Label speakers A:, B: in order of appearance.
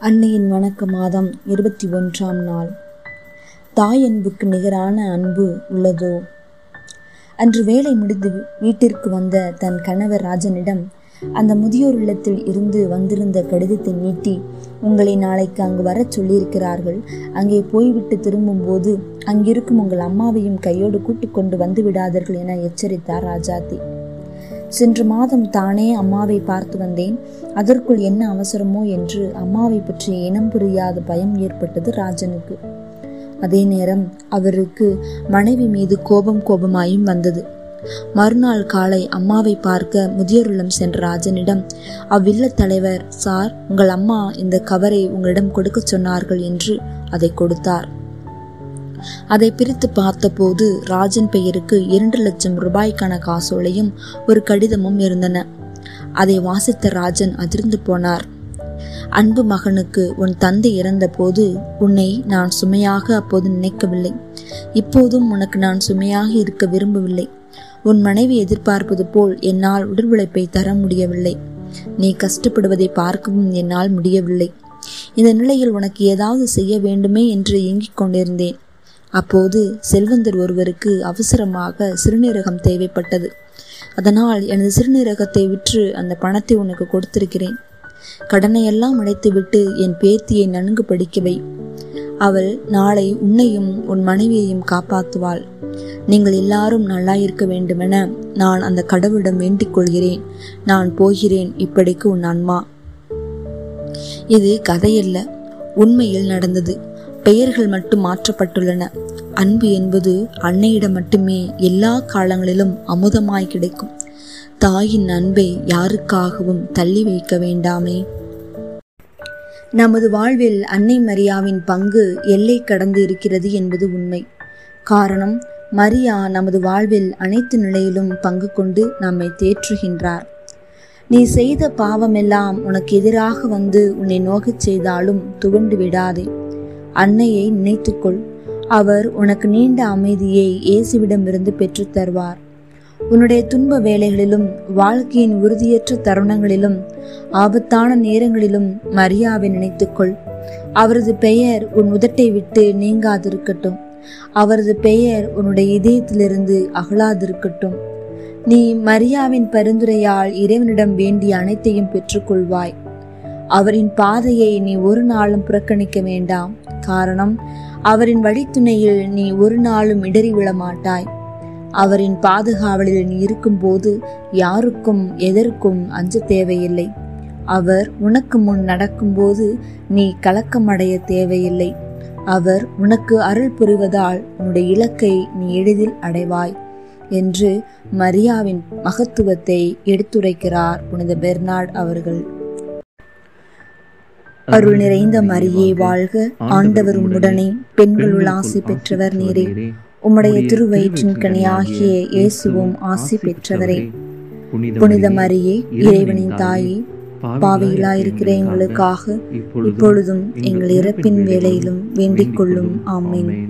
A: அன்னையின் வணக்க மாதம் இருபத்தி ஒன்றாம் நாள். தாய் அன்புக்கு நிகரான அன்பு உள்ளதோ? அன்று வேலை முடிந்து வீட்டிற்கு வந்த தன் கணவர் ராஜனிடம் அந்த முதியோர் இல்லத்தில் இருந்து வந்திருந்த கடிதத்தை நீட்டி உங்களை நாளைக்கு அங்கு வரச் சொல்லியிருக்கிறார்கள். அங்கே போய்விட்டு திரும்பும்போது அங்கிருக்கும் உங்கள் அம்மாவையும் கையோடு கூட்டிக் கொண்டு வந்து விடாதீர்கள் என எச்சரித்தார் ராஜாத்தி சென்ற மாதம் தானே அம்மாவை பார்த்து வந்தேன். அதற்குள் என்ன அவசரமோ என்று அம்மாவை பற்றிய இனம் புரியாத பயம் ஏற்பட்டது ராஜனுக்கு. அதே நேரம் அவருக்கு மனைவி மீது கோபம் கோபமாயும் வந்தது. மறுநாள் காலை அம்மாவை பார்க்க முதியருளம் சென்ற ராஜனிடம் அவ்வில்ல தலைவர் சார் உங்கள் அம்மா இந்த கவரை உங்களிடம் கொடுக்க சொன்னார்கள் என்று அதை கொடுத்தார். அதை பிரித்து பார்த்தபோது ராஜன் பெயருக்கு இரண்டு லட்சம் ரூபாய்க்கான காசோலையும் ஒரு கடிதமும் இருந்தன. அதை வாசித்த ராஜன் அதிர்ந்து போனார். அன்பு மகனுக்கு உன் தந்தை இறந்தபோது உன்னை நான் சுமையாக அப்போது நினைக்கவில்லை. இப்போதும் உனக்கு நான் சுமையாக இருக்க விரும்பவில்லை. உன் மனைவி எதிர்பார்ப்பது போல் என்னால் உடல் உழைப்பை தர முடியவில்லை. நீ கஷ்டப்படுவதை பார்க்கவும் என்னால் முடியவில்லை. இந்த நிலையில் உனக்கு ஏதாவது செய்ய வேண்டுமே என்று ஏங்கிக் கொண்டிருந்தேன். அப்போது செல்வந்தர் ஒருவருக்கு அவசரமாக சிறுநீரகம் தேவைப்பட்டது. அதனால் எனது சிறுநீரகத்தை விற்று அந்த பணத்தை உனக்கு கொடுத்திருக்கிறேன். கடனை எல்லாம் அடைத்துவிட்டு என் பேத்தியை நன்கு படிக்கவை. அவள் நாளை உன்னையும் உன் மனைவியையும் காப்பாற்றுவாள். நீங்கள் எல்லாரும் நல்லாயிருக்க வேண்டுமென நான் அந்த கடவுளிடம் வேண்டிக் கொள்கிறேன். நான் போகிறேன் இப்படிக்கு உன் அன்மா இது கதையல்ல உண்மையில் நடந்தது. பெயர்கள் மட்டும் மாற்றப்பட்டுள்ளன. அன்பு என்பது அன்னையிடம் மட்டுமே எல்லா காலங்களிலும் அமுதமாய் கிடைக்கும். தாயின் அன்பை யாருக்காகவும் தள்ளி வைக்க வேண்டாமே. நமது வாழ்வில் அன்னை மரியாவின் பங்கு எல்லை கடந்து இருக்கிறது என்பது உண்மை. காரணம் மரியா நமது வாழ்வில் அனைத்து நிலையிலும் பங்கு கொண்டு நம்மை தேற்றுகின்றார். நீ செய்த பாவமெல்லாம் உனக்கு எதிராக வந்து உன்னை நோகச் செய்தாலும் துவண்டு விடாதே. அன்னையை நினைத்துக்கொள். அவர் உனக்கு நீண்ட அமைதியை இயேசுவிடமிருந்து பெற்றுத் தருவார். உன்னுடைய துன்ப வேலைகளிலும் வாழ்க்கையின் உறுதியற்ற தருணங்களிலும் ஆபத்தான நேரங்களிலும் மரியாவை நினைத்துக்கொள். அவரது பெயர் உன் உதட்டை விட்டு நீங்காதிருக்கட்டும். அவரது பெயர் உன்னுடைய இதயத்திலிருந்து அகலாதிருக்கட்டும். நீ மரியாவின் பரிந்துரையால் இறைவனிடம் வேண்டிய அனைத்தையும் பெற்றுக்கொள்வாய். அவரின் பாதையை நீ ஒரு நாளும் புறக்கணிக்க வேண்டாம். காரணம் அவரின் வழித்துணையில் நீ ஒரு நாளும் இடறி விழமாட்டாய். அவரின் பாதுகாவலில் நீ இருக்கும்போது யாருக்கும் எதற்கும் அஞ்ச தேவையில்லை. அவர் உனக்கு முன் நடக்கும்போது நீ கலக்கமடைய தேவையில்லை. அவர் உனக்கு அருள் புரிவதால் உன்னுடைய இலக்கை நீ எளிதில் அடைவாய் என்று மரியாவின் மகத்துவத்தை எடுத்துரைக்கிறார் புனித பெர்னார்ட் அவர்கள். அருள் நிறைந்த மரியே வாழ்க. ஆண்டவர் உம்முடனே. பெண்களுள் ஆசி பெற்றவர் நீரே. உம்முடைய திருவயிற்றின் கனியாகிய இயேசுவும் ஆசி பெற்றவரே. புனித மரியே இறைவனின் தாயே. பாவையிலாயிருக்கிற எங்களுக்காக இப்பொழுதும் எங்கள் இறப்பின் வேலையிலும் வேண்டிக் கொள்ளும் ஆமேன்.